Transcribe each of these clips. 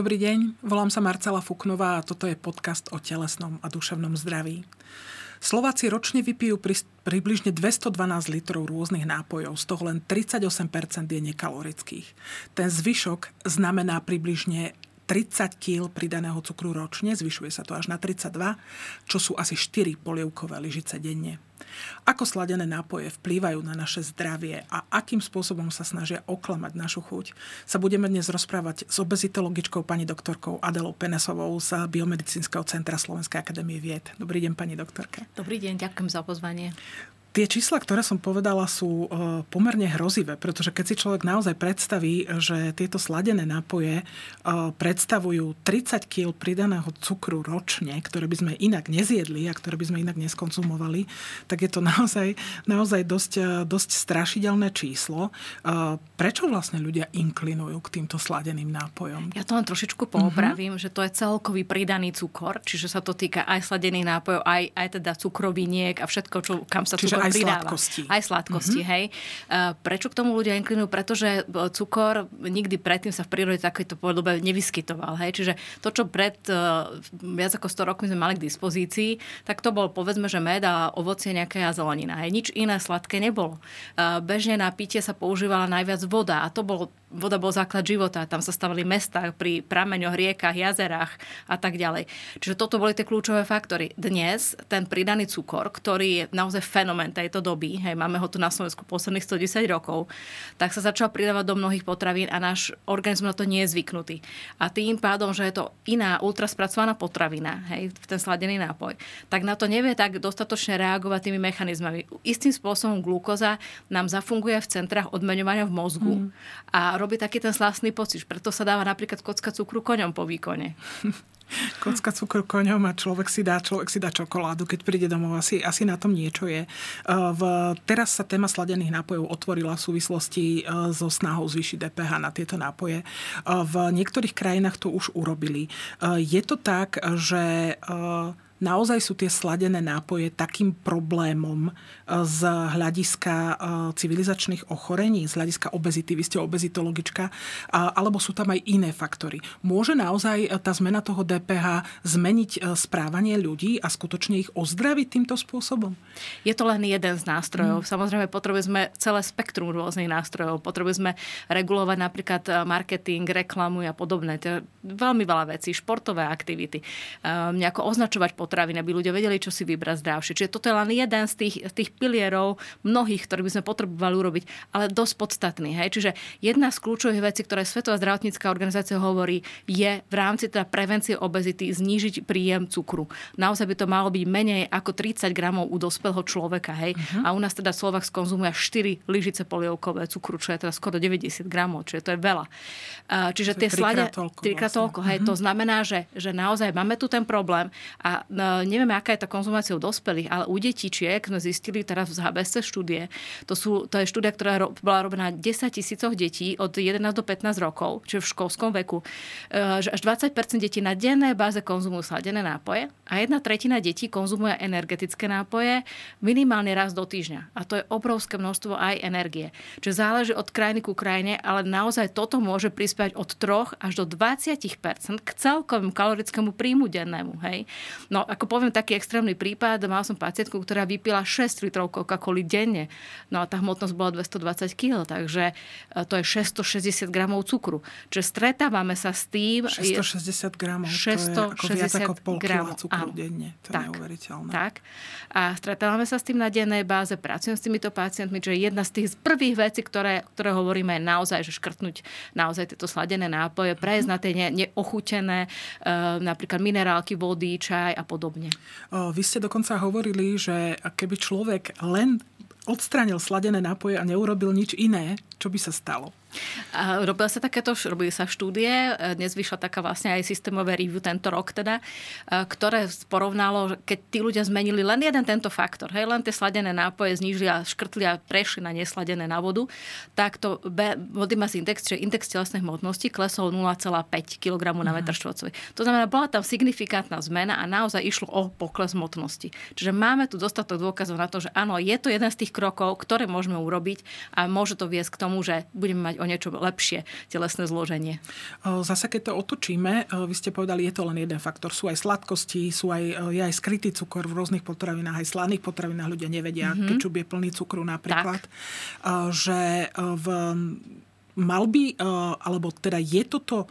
Dobrý deň, volám sa Marcela Fuknová a toto je podcast o telesnom a duševnom zdraví. Slováci ročne vypijú pri, približne 212 litrov rôznych nápojov, z toho len 38% je nekalorických. Ten zvyšok znamená približne 30 kg pridaného cukru ročne, zvyšuje sa to až na 32, čo sú asi 4 polievkové lyžice denne. Ako sladené nápoje vplývajú na naše zdravie a akým spôsobom sa snažia oklamať našu chuť, sa budeme dnes rozprávať s obezitologičkou pani doktorkou Adelou Penesovou z Biomedicínskeho centra Slovenskej akadémie vied. Dobrý deň, pani doktorka. Dobrý deň, ďakujem za pozvanie. Tie čísla, ktoré som povedala, sú e, pomerne hrozivé, pretože keď si človek naozaj predstaví, že tieto sladené nápoje e, predstavujú 30 kg pridaného cukru ročne, ktoré by sme inak nezjedli a ktoré by sme inak neskonzumovali, tak je to naozaj, naozaj dosť, e, dosť strašidelné číslo. Prečo vlastne ľudia inklinujú k týmto sladeným nápojom? Ja to len trošičku poopravím, uh-huh. že to je celkový pridaný cukor, čiže sa to týka aj sladených nápojov, aj, aj teda cukroviniek a všetko, čo, kam sa čiže aj pridáva. sladkosti. Aj sladkosti, mm-hmm. hej. Prečo k tomu ľudia inklinujú? Pretože e, cukor nikdy predtým sa v prírode takéto podobe nevyskytoval. Hej. Čiže to, čo pred uh, viac ako 100 rokmi sme mali k dispozícii, tak to bol povedzme, že med a ovocie nejaké a zelenina. Hej. Nič iné sladké nebolo. Bežne na pitie sa používala najviac voda a to bol voda bol základ života, tam sa stavili mesta pri prameňoch, riekach, jazerách a tak ďalej. Čiže toto boli tie kľúčové faktory. Dnes ten pridaný cukor, ktorý je naozaj fenomén tejto doby, hej, máme ho tu na Slovensku posledných 110 rokov, tak sa začal pridávať do mnohých potravín a náš organizmus na to nie je zvyknutý. A tým pádom, že je to iná ultraspracovaná potravina, hej, ten sladený nápoj, tak na to nevie tak dostatočne reagovať tými mechanizmami. Istým spôsobom glúkoza nám zafunguje v centrách odmeňovania v mozgu mm. a robí taký ten slastný pocit. Preto sa dáva napríklad kocka cukru koňom po výkone. Kocka cukru koňom a človek si dá, človek si dá čokoládu, keď príde domov. Asi, asi na tom niečo je. V, teraz sa téma sladených nápojov otvorila v súvislosti so snahou zvýšiť DPH na tieto nápoje. V niektorých krajinách to už urobili. Je to tak, že naozaj sú tie sladené nápoje takým problémom e, z hľadiska e, civilizačných ochorení, z hľadiska obezity, vy ste obezitologička, alebo sú tam aj iné faktory. Môže naozaj e, tá zmena toho DPH zmeniť správanie ľudí a skutočne ich ozdraviť týmto spôsobom? Je to len jeden z nástrojov. Hmm. Samozrejme, potrebujeme celé spektrum rôznych nástrojov. Potrebujeme regulovať napríklad marketing, reklamu a podobné. To je veľmi veľa vecí, športové aktivity. Nejako označovať potravín, aby ľudia vedeli, čo si vybrať zdravšie. Čiže toto je len jeden z tých, tých pilierov mnohých, ktoré by sme potrebovali urobiť, ale dosť podstatný. Hej? Čiže jedna z kľúčových vecí, ktoré Svetová zdravotnícká organizácia hovorí, je v rámci teda prevencie obezity znížiť príjem cukru. Naozaj by to malo byť menej ako 30 gramov u dospelého človeka. Hej? Uh-huh. A u nás teda Slovak skonzumuje 4 lyžice polievkové cukru, čo je teda skoro 90 gramov, čiže to je veľa. Čiže to tie slade... Trikrát toľko. Hej, uh-huh. To znamená, že, že naozaj máme tu ten problém a nevieme, aká je tá konzumácia u dospelých, ale u detičiek sme zistili teraz v HBSC štúdie, to, sú, to je štúdia, ktorá bola robená 10 tisícoch detí od 11 do 15 rokov, čiže v školskom veku, e, že až 20% detí na dennej báze konzumujú sladené nápoje a jedna tretina detí konzumuje energetické nápoje minimálne raz do týždňa. A to je obrovské množstvo aj energie. Čiže záleží od krajiny ku krajine, ale naozaj toto môže prispievať od 3 až do 20% k celkovému kalorickému príjmu dennému. Hej? No ako poviem taký extrémny prípad, mal som pacientku, ktorá vypila 6 litrov Coca-Coly denne. No a tá hmotnosť bola 220 kg, takže e, to je 660 gramov cukru. Čiže stretávame sa s tým... 660 gramov, 660 to je ako viac ako pol gramov cukru áno, denne. To tak, je neuveriteľné. Tak. A stretávame sa s tým na dennej báze, pracujem s týmito pacientmi, je jedna z tých prvých vecí, ktoré, ktoré hovoríme je naozaj, že škrtnúť naozaj tieto sladené nápoje, prejsť na tie neochutené, e, napríklad minerálky, vody, čaj a podobne podobne. Vy ste dokonca hovorili, že keby človek len odstránil sladené nápoje a neurobil nič iné, čo by sa stalo? A robila sa takéto, robili sa štúdie, dnes vyšla taká vlastne aj systémové review tento rok teda, ktoré porovnalo, keď tí ľudia zmenili len jeden tento faktor, hej, len tie sladené nápoje znížili a škrtli a prešli na nesladené na vodu, tak to body mass index, čiže index telesnej hmotnosti klesol 0,5 kg na meter štvorcový. To znamená, bola tam signifikantná zmena a naozaj išlo o pokles hmotnosti. Čiže máme tu dostatok dôkazov na to, že áno, je to jeden z tých krokov, ktoré môžeme urobiť a môže to viesť k tomu, že budeme mať o niečo lepšie telesné zloženie. Zase keď to otočíme, vy ste povedali, je to len jeden faktor. Sú aj sladkosti, sú aj, je aj skrytý cukor v rôznych potravinách, aj slaných potravinách ľudia nevedia, mm-hmm. kečup je plný cukru napríklad. Tak. Že v, mal by, alebo teda je toto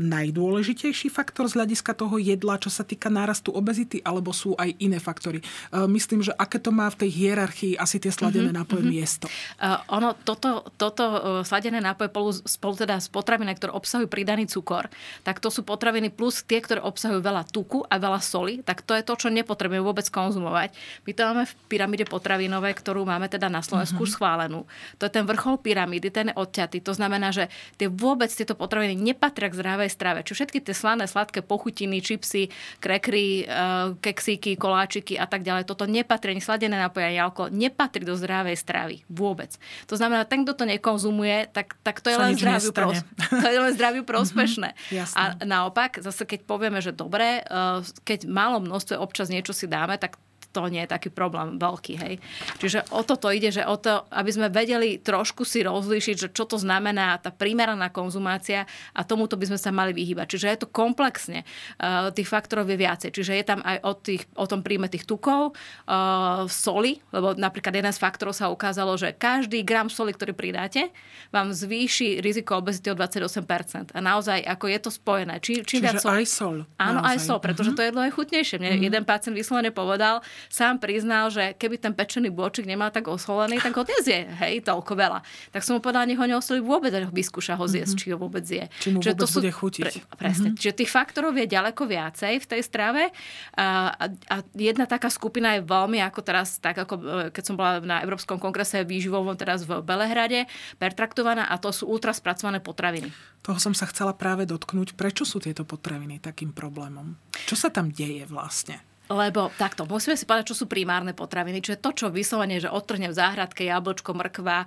najdôležitejší faktor z hľadiska toho jedla, čo sa týka nárastu obezity, alebo sú aj iné faktory? E, myslím, že aké to má v tej hierarchii asi tie sladené mm-hmm, nápoje mm-hmm. miesto? Uh, ono, toto, toto uh, sladené nápoje spolu, spolu teda s potravinami, ktoré obsahujú pridaný cukor, tak to sú potraviny plus tie, ktoré obsahujú veľa tuku a veľa soli, tak to je to, čo nepotrebujeme vôbec konzumovať. My to máme v pyramíde potravinovej, ktorú máme teda na Slovensku mm-hmm. schválenú. To je ten vrchol pyramídy, ten odťatý. To znamená, že tie vôbec tieto potraviny nepatria k zdravej zdravej strave. Čiže všetky tie slané, sladké pochutiny, čipsy, krekry, eh, keksíky, koláčiky a tak ďalej, toto nepatrí, ani sladené nápoje, ani alkohol, nepatrí do zdravej stravy. Vôbec. To znamená, ten, kto to nekonzumuje, tak, tak to, je len zdraviu pros- to je len zdraviu prospešné. Mm-hmm, a naopak, zase keď povieme, že dobre, eh, keď málo množstve občas niečo si dáme, tak to nie je taký problém veľký. Hej. Čiže o toto ide, že o to, aby sme vedeli trošku si rozlíšiť, že čo to znamená tá primeraná konzumácia a tomuto by sme sa mali vyhýbať. Čiže je to komplexne. Uh, tých faktorov je viacej. Čiže je tam aj o, tých, o tom príjme tých tukov, uh, soli, lebo napríklad jeden z faktorov sa ukázalo, že každý gram soli, ktorý pridáte, vám zvýši riziko obezity o 28%. A naozaj, ako je to spojené. Či, čím Čiže viac sol... aj sol. Áno, naozaj. aj sol, pretože uh-huh. to jedlo je chutnejšie. Mne uh-huh. jeden pacient vyslovene povedal, sám priznal, že keby ten pečený bôčik nemal tak osolený, tak ho nezie, hej, toľko veľa. Tak som mu povedala, nech ho neosolí vôbec, a vyskúša ho zjesť, mm-hmm. či ho vôbec je. Či mu vôbec to sú, bude chutiť. Pre, presne. Mm-hmm. Čiže tých faktorov je ďaleko viacej v tej strave a, a, a jedna taká skupina je veľmi ako teraz, tak ako e, keď som bola na Európskom kongrese výživovom teraz v Belehrade, pertraktovaná a to sú ultraspracované potraviny. Toho som sa chcela práve dotknúť. Prečo sú tieto potraviny takým problémom? Čo sa tam deje vlastne? Lebo takto, musíme si povedať, čo sú primárne potraviny. Čiže to, čo vyslovene, že odtrhnem v záhradke jablčko, mrkva,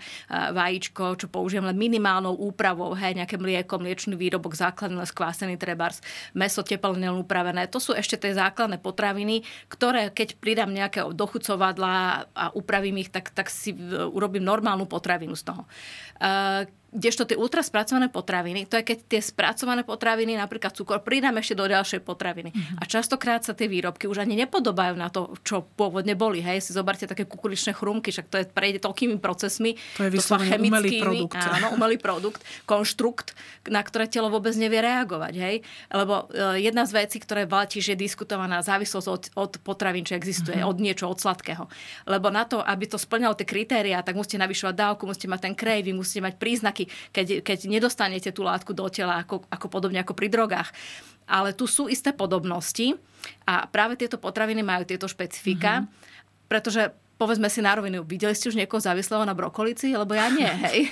vajíčko, čo použijem len minimálnou úpravou, hej, nejaké mlieko, mliečný výrobok, základný skvásený trebárs, meso teplne upravené. To sú ešte tie základné potraviny, ktoré keď pridám nejaké dochucovadla a upravím ich, tak, tak si urobím normálnu potravinu z toho. Uh, Kdežto tie ultraspracované potraviny, to je keď tie spracované potraviny, napríklad cukor, pridám ešte do ďalšej potraviny. Uh-huh. A častokrát sa tie výrobky už ani nepodobajú na to, čo pôvodne boli. Hej, si zoberte také kukuričné chrumky, však to je prejde toľkými procesmi. To je vyslovene umelý produkt. Áno, umelý produkt, konštrukt, na ktoré telo vôbec nevie reagovať. Hej? Lebo e, jedna z vecí, ktoré bola tiež je diskutovaná, závislosť od, od potravín, čo existuje, uh-huh. od niečo, od sladkého. Lebo na to, aby to splňalo tie kritériá, tak musíte navyšovať dávku, musíte mať ten craving, musíte mať príznaky keď, keď nedostanete tú látku do tela, ako, ako podobne ako pri drogách. Ale tu sú isté podobnosti a práve tieto potraviny majú tieto špecifika, mm-hmm. pretože povedzme si na rovinu, videli ste už niekoho závislého na brokolici? Lebo ja nie, hej.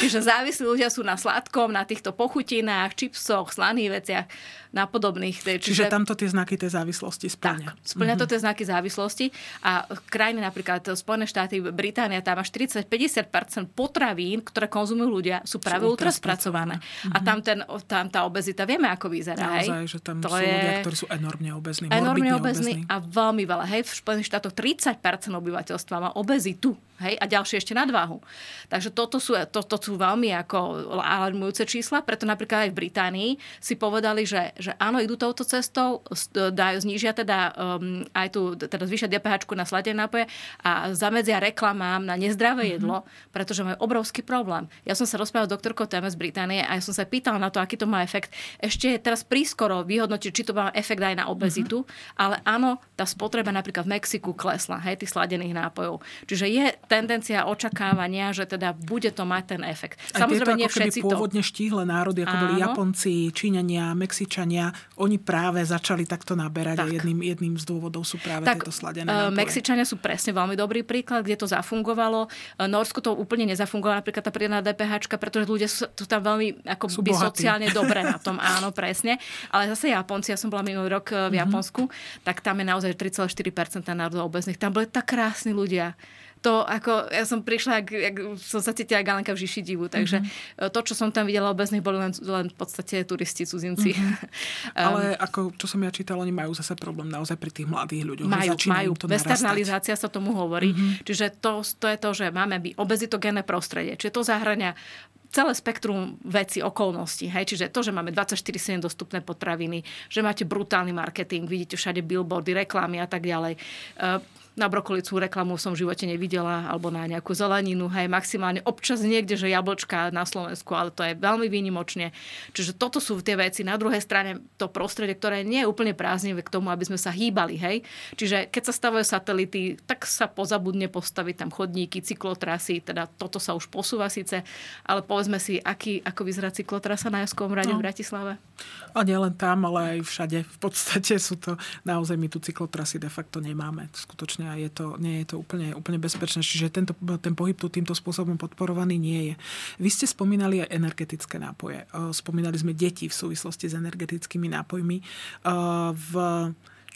Čiže závislí ľudia sú na sladkom, na týchto pochutinách, čipsoch, slaných veciach na podobných. Čiže, čiže tamto tie znaky tej závislosti splňa. Tak, splňa mm-hmm. to tie znaky závislosti a krajiny napríklad Spojené štáty, Británia, tam až 40-50% potravín, ktoré konzumujú ľudia, sú práve ultraspracované. Mm-hmm. A tam, ten, tam tá obezita, vieme, ako vyzerá. Naozaj, hej? že tam to sú je... ľudia, ktorí sú enormne obezní. Enormne obezní a veľmi veľa. Hej, v Spojených štátoch 30% obyvateľstva má obezitu. Hej, a ďalšie ešte nadváhu. Takže toto sú, to, to sú veľmi ako alarmujúce čísla, preto napríklad aj v Británii si povedali, že, že áno, idú touto cestou, dajú, znížia teda um, aj tu, teda zvýšia DPH na sladené nápoje a zamedzia reklamám na nezdravé mm-hmm. jedlo, pretože majú obrovský problém. Ja som sa rozprával s doktorkou téme z Británie a ja som sa pýtala na to, aký to má efekt. Ešte je teraz prískoro vyhodnotiť, či to má efekt aj na obezitu, mm-hmm. ale áno, tá spotreba napríklad v Mexiku klesla, hej, tých sladených nápojov. Čiže je tendencia očakávania, že teda bude to mať ten efekt. Aj Samozrejme, nie všetci to... pôvodne štíhle národy, ako Áno. boli Japonci, Číňania, Mexičania, oni práve začali takto naberať tak. a jedným, jedným z dôvodov sú práve tak, tieto sladené nápoje. Mexičania sú presne veľmi dobrý príklad, kde to zafungovalo. Norsku to úplne nezafungovalo, napríklad tá pridaná DPH, pretože ľudia sú, sú tam veľmi ako by sociálne dobré na tom, áno, presne. Ale zase Japonci, ja som bola minulý rok v mhm. Japonsku, mm-hmm. tak tam je naozaj 3,4% národov obezných. Tam boli tak krásni ľudia to ako, ja som prišla, ak, ak som sa cítila Galenka v Žiši divu, takže mm-hmm. to, čo som tam videla obezných, boli len, len v podstate turisti, cudzinci. Mm-hmm. um, Ale ako, čo som ja čítala, oni majú zase problém naozaj pri tých mladých ľuďoch. Majú, majú. To Westernalizácia sa tomu hovorí. Mm-hmm. Čiže to, to je to, že máme by obezitogénne prostredie. Čiže to zahrania celé spektrum veci, okolností. Hej? Čiže to, že máme 24-7 dostupné potraviny, že máte brutálny marketing, vidíte všade billboardy, reklamy a tak ďalej. Na brokolicú reklamu som v živote nevidela, alebo na nejakú zeleninu, hej, maximálne občas niekde, že jablčka na Slovensku, ale to je veľmi výnimočne. Čiže toto sú tie veci. Na druhej strane to prostredie, ktoré nie je úplne prázdnivé k tomu, aby sme sa hýbali, hej. Čiže keď sa stavajú satelity, tak sa pozabudne postaviť tam chodníky, cyklotrasy, teda toto sa už posúva síce, ale povedzme si, aký, ako vyzerá cyklotrasa na Jaskovom rade no. v Bratislave. A nielen tam, ale aj všade. V podstate sú to, naozaj my tu cyklotrasy de facto nemáme. Skutočne a je to, nie je to úplne, úplne bezpečné. Čiže tento, ten pohyb tu týmto spôsobom podporovaný nie je. Vy ste spomínali aj energetické nápoje. Spomínali sme deti v súvislosti s energetickými nápojmi. V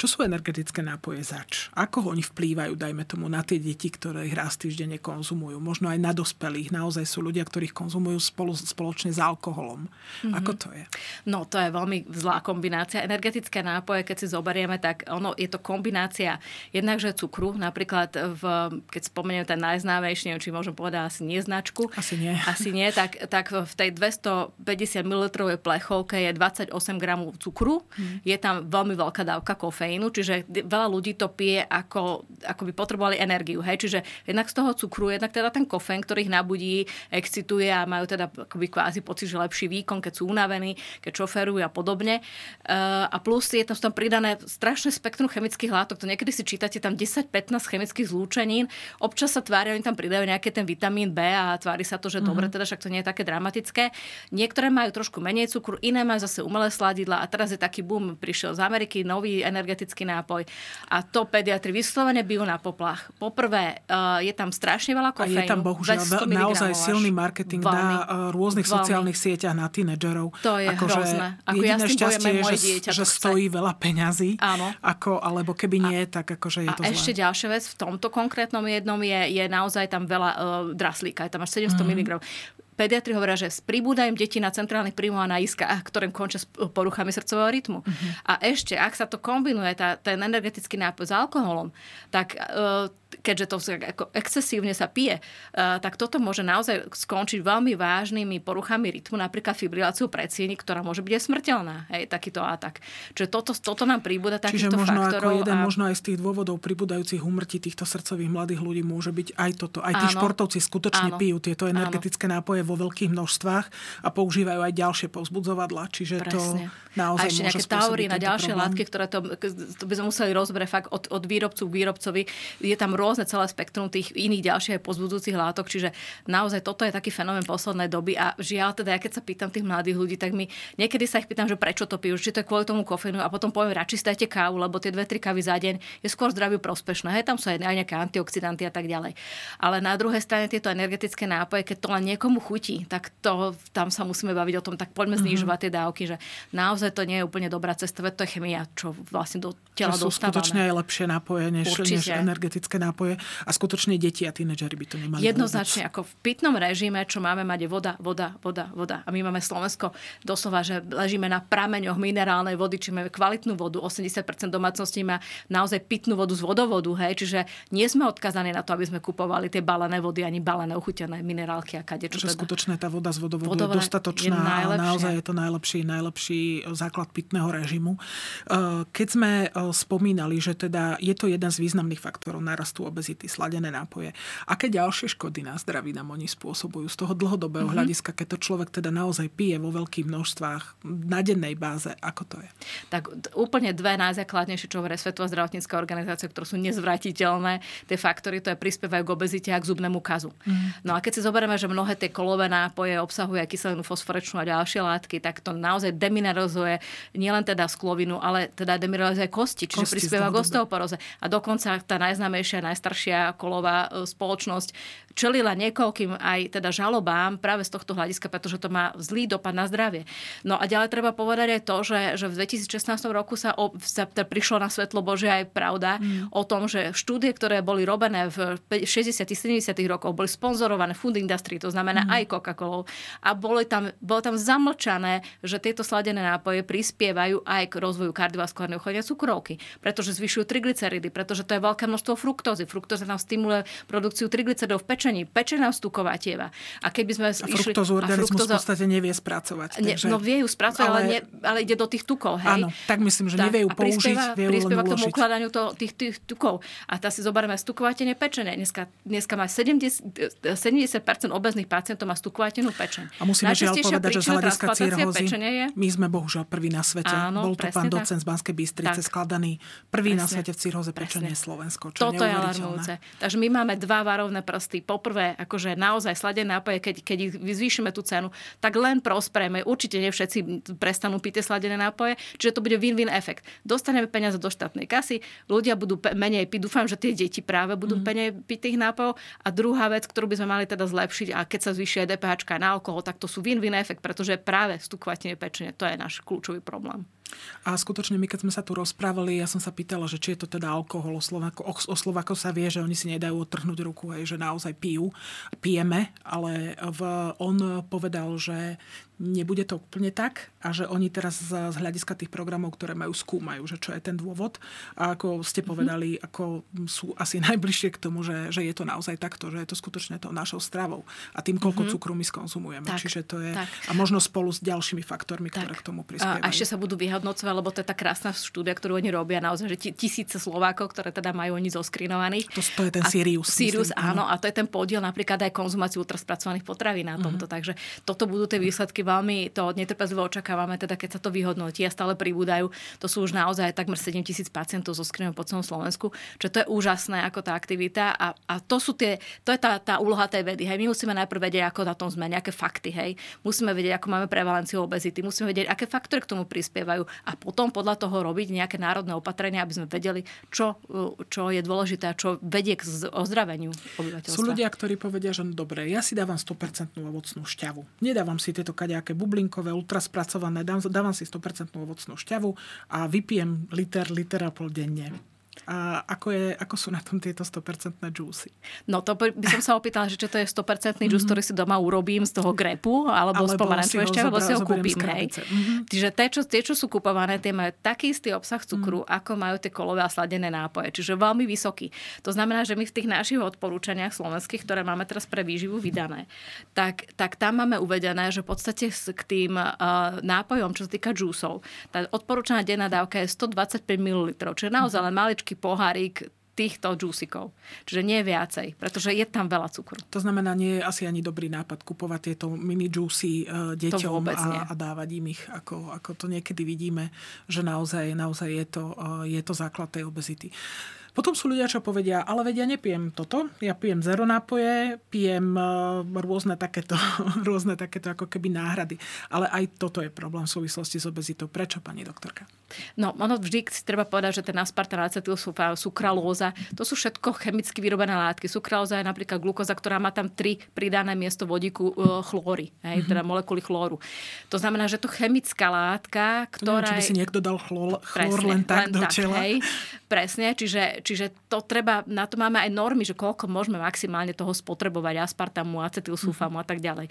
čo sú energetické nápoje zač? Ako oni vplývajú, dajme tomu, na tie deti, ktoré ich raz týždenne konzumujú? Možno aj na dospelých. Naozaj sú ľudia, ktorých konzumujú spolu, spoločne s alkoholom. Mm-hmm. Ako to je? No, to je veľmi zlá kombinácia. Energetické nápoje, keď si zoberieme, tak ono, je to kombinácia jednakže cukru, napríklad v, keď spomeniem ten najznámejší, či môžem povedať asi nie značku. Asi nie. Asi nie, tak, tak v tej 250 ml plechovke je 28 gramov cukru. Mm. Je tam veľmi veľká dávka kofeínu kofeínu, čiže veľa ľudí to pije ako, ako by potrebovali energiu. Hej? Čiže jednak z toho cukru, jednak teda ten kofeín, ktorý ich nabudí, excituje a majú teda akoby kvázi pocit, že lepší výkon, keď sú unavení, keď šoferujú a podobne. Uh, a plus je tam, tam pridané strašné spektrum chemických látok. To niekedy si čítate tam 10-15 chemických zlúčenín. Občas sa tvária, oni tam pridajú nejaké ten vitamín B a tvári sa to, že mm-hmm. dobre, teda však to nie je také dramatické. Niektoré majú trošku menej cukru, iné majú zase umelé sladidla a teraz je taký boom, prišiel z Ameriky, nový energetický energetický nápoj. A to pediatri vyslovene bijú na poplach. Poprvé, uh, je tam strašne veľa kofeínu. A je tam bohužiaľ naozaj silný marketing veľmi, na uh, rôznych veľmi. sociálnych sieťach na tínedžerov. To je ako, hrozné. Ako jediné ja šťastie je, že, dieťa, že stojí veľa peňazí. Áno. Ako, alebo keby nie, a, tak akože je a to zlé. ešte ďalšia vec, v tomto konkrétnom jednom je, je naozaj tam veľa uh, draslíka. Je tam až 700 mm. mg pediatri hovoria, že s pribúdaním detí na centrálnych príjmoch a na iskách, ktorým končia s poruchami srdcového rytmu. Uh-huh. A ešte, ak sa to kombinuje, tá, ten energetický nápoj s alkoholom, tak uh, keďže to ako excesívne sa pije, tak toto môže naozaj skončiť veľmi vážnymi poruchami rytmu, napríklad fibriláciu predsieni, ktorá môže byť aj smrteľná, hej, takýto atak. Čiže toto, toto nám príbuda takýchto Čiže možno faktorov. Ako jeden, a... možno aj z tých dôvodov pribúdajúcich umrtí týchto srdcových mladých ľudí môže byť aj toto. Aj tí áno, športovci skutočne áno, pijú tieto energetické áno. nápoje vo veľkých množstvách a používajú aj ďalšie povzbudzovadla. Čiže Presne. to naozaj A ešte nejaké taury na ďalšie problém. látky, ktoré to, to by sme museli rozbrať fakt od, od výrobcu k výrobcovi. Je tam rôzne celé spektrum tých iných ďalších pozbudzujúcich látok, čiže naozaj toto je taký fenomén poslednej doby a žiaľ teda, ja keď sa pýtam tých mladých ľudí, tak mi niekedy sa ich pýtam, že prečo to pijú, či to je kvôli tomu kofeínu a potom poviem, radšej stajte kávu, lebo tie dve, tri kávy za deň je skôr zdraviu prospešné. Hej, tam sú aj nejaké antioxidanty a tak ďalej. Ale na druhej strane tieto energetické nápoje, keď to len niekomu chutí, tak to, tam sa musíme baviť o tom, tak poďme mm-hmm. znižovať tie dávky, že naozaj to nie je úplne dobrá cesta, to je chemia, čo vlastne do tela sú dostávame. skutočne aj lepšie nápoje, než, než energetické nápoje a skutočne deti a tínedžeri by to nemali Jednoznačne, vôbec. ako v pitnom režime, čo máme mať je voda, voda, voda, voda. A my máme Slovensko doslova, že ležíme na prameňoch minerálnej vody, či máme kvalitnú vodu. 80% domácností má naozaj pitnú vodu z vodovodu, hej, čiže nie sme odkazaní na to, aby sme kupovali tie balené vody, ani balené uchutené minerálky a kade. Čo teda. skutočne tá voda z vodovodu Vodové je dostatočná je a naozaj je to najlepší, najlepší základ pitného režimu. Eh, keď sme eh, spomínali, že teda je to jeden z významných faktorov narastu rastu obezity, sladené nápoje. Aké ďalšie škody na zdraví nám oni spôsobujú z toho dlhodobého mm-hmm. hľadiska, keď to človek teda naozaj pije vo veľkých množstvách na dennej báze? Ako to je? Tak úplne dve najzákladnejšie, čo hovorí Svetová zdravotnícka organizácia, ktoré sú nezvratiteľné, tie faktory, to je prispievajú k obezite a k zubnému kazu. Mm. No a keď si zoberieme, že mnohé tie kolové nápoje obsahujú kyselinu fosforečnú a ďalšie látky, tak to naozaj demineralizuje nielen teda sklovinu, ale teda demineralizuje kosti, čiže kosti prispieva k osteoporóze. A dokonca tá najznámejšia, najstaršia kolová e, spoločnosť čelila niekoľkým aj teda žalobám práve z tohto hľadiska, pretože to má zlý dopad na zdravie. No a ďalej treba povedať aj to, že, že v 2016 roku sa, o, sa prišlo na svetlo Bože aj pravda mm. o tom, že štúdie, ktoré boli robené v 60 70 rokoch, boli sponzorované food industry, to znamená mm. aj Coca-Cola. A boli tam, bolo tam zamlčané, že tieto sladené nápoje prispievajú aj k rozvoju kardiovaskulárneho ochorenia cukrovky, pretože zvyšujú triglyceridy, pretože to je veľké množstvo fruktózy. Fruktóza nám stimuluje produkciu triglyceridov v pečení, pečená vstuková A keby sme a išli... Fruktózu organizmus fruktóza... v podstate nevie spracovať. Ne, takže... No vie ju spracovať, ale... Ale, nie, ale ide do tých tukov. Hej? Áno, tak myslím, že tak, nevie ju použiť, prispieva, vie prispieva k tomu ukladaniu to, tých, tých tukov. A tá si zoberieme stukovatenie pečenie. Dneska, dneska má 70, 70% obezných pacientov má stukovatenú pečeň. A musíme žiaľ povedať, že z hľadiska cirhózy, my sme bohužiaľ prvý na svete. Áno, Bol to pán docent z Banskej Bystrice tak. skladaný prvý presne. na svete v cirhóze pečenie Slovensko. Čo Toto je alarmujúce. Takže my máme dva varovné prsty. Poprvé, akože naozaj sladené nápoje, keď, keď ich zvýšime tú cenu, tak len prosprejme. Určite nie všetci prestanú piť sladené nápoje, čiže to bude win-win efekt. Dostaneme peniaze do štátnej kasy, ľudia budú menej piť. Dúfam, že tie deti práve budú mm. menej piť tých nápojov. A druhá vec, ktorú by sme mali teda zlepšiť, a keď sa aj DPH na alkohol, tak to sú win-win efekt, pretože práve stukovatenie pečenie, to je náš kľúčový problém. A skutočne my, keď sme sa tu rozprávali, ja som sa pýtala, že či je to teda alkohol. O Slováko, o, o Slováko sa vie, že oni si nedajú otrhnúť ruku, hej, že naozaj pijú. Pijeme, ale v, on povedal, že nebude to úplne tak a že oni teraz z, z hľadiska tých programov, ktoré majú, skúmajú, že čo je ten dôvod. A ako ste mhm. povedali, mm-hmm. ako sú asi najbližšie k tomu, že, že je to naozaj takto, že je to skutočne to našou stravou a tým, koľko mm-hmm. cukru my skonzumujeme. Tak, Čiže to je... Tak. A možno spolu s ďalšími faktormi, tak. ktoré k tomu prispievajú. A ešte sa budú vyhodnocovať, lebo to je tá krásna štúdia, ktorú oni robia naozaj, že tisíce Slovákov, ktoré teda majú oni zoskrinovaných. To, to je ten Sirius. Sirius, myslím, áno, áno. A to je ten podiel napríklad aj konzumáciu ultraspracovaných potravín na tomto. Mm-hmm. Takže toto budú tie výsledky veľmi to netrpezlivo očakávame, teda keď sa to vyhodnotí a stále pribúdajú. To sú už naozaj takmer 7 tisíc pacientov zo skrinou po celom Slovensku, čo to je úžasné ako tá aktivita a, a to, sú tie, to je tá, tá úloha tej vedy. Hej. My musíme najprv vedieť, ako na tom sme, nejaké fakty. Hej. Musíme vedieť, ako máme prevalenciu obezity, musíme vedieť, aké faktory k tomu prispievajú a potom podľa toho robiť nejaké národné opatrenia, aby sme vedeli, čo, čo je dôležité a čo vedie k ozdraveniu obyvateľstva. Sú ľudia, ktorí povedia, že no dobre, ja si dávam 100% ovocnú šťavu. Nedávam si tieto kaďaké bublinkové, ultraspracované, dávam si 100% ovocnú šťavu a vypijem liter, liter a pol denne. A ako, je, ako sú na tom tieto 100% juicy? No to by som sa opýtala, že čo to je 100% mm-hmm. ktorý si doma urobím z toho grepu, alebo, alebo z pomarančovej šťavy, alebo si ho kúpim. Hej. Mm-hmm. Čiže tie čo, tie, čo sú kupované, tie majú taký istý obsah cukru, mm-hmm. ako majú tie kolové a sladené nápoje. Čiže veľmi vysoký. To znamená, že my v tých našich odporúčaniach slovenských, ktoré máme teraz pre výživu vydané, tak, tak tam máme uvedené, že v podstate k tým uh, nápojom, čo sa týka džúsov, tá odporúčaná denná dávka je 125 ml, čiže naozaj len maličký taký pohárik týchto džúsikov. Čiže nie viacej, pretože je tam veľa cukru. To znamená, nie je asi ani dobrý nápad kupovať tieto mini džúsy uh, deťom a, a dávať im ich, ako, ako to niekedy vidíme, že naozaj, naozaj je, to, uh, je to základ tej obezity. Potom sú ľudia, čo povedia, ale vedia, nepijem toto, ja pijem zero nápoje, pijem uh, rôzne takéto, rôzne takéto ako keby náhrady. Ale aj toto je problém v súvislosti s obezitou. Prečo, pani doktorka? No, ono vždy si treba povedať, že ten aspartán, acetylsulfán, sukralóza, to sú všetko chemicky vyrobené látky. Sukralóza je napríklad glukoza, ktorá má tam tri pridané miesto vodíku uh, chlóry, hej, mm-hmm. teda molekuly chlóru. To znamená, že to chemická látka, ktorá... To neviem, či by si niekto dal chlor, chlór presne, len tak len do tak, čela. Hej, presne, čiže čiže to treba, na to máme aj normy, že koľko môžeme maximálne toho spotrebovať, aspartamu, acetylsulfámu mm-hmm. a tak ďalej.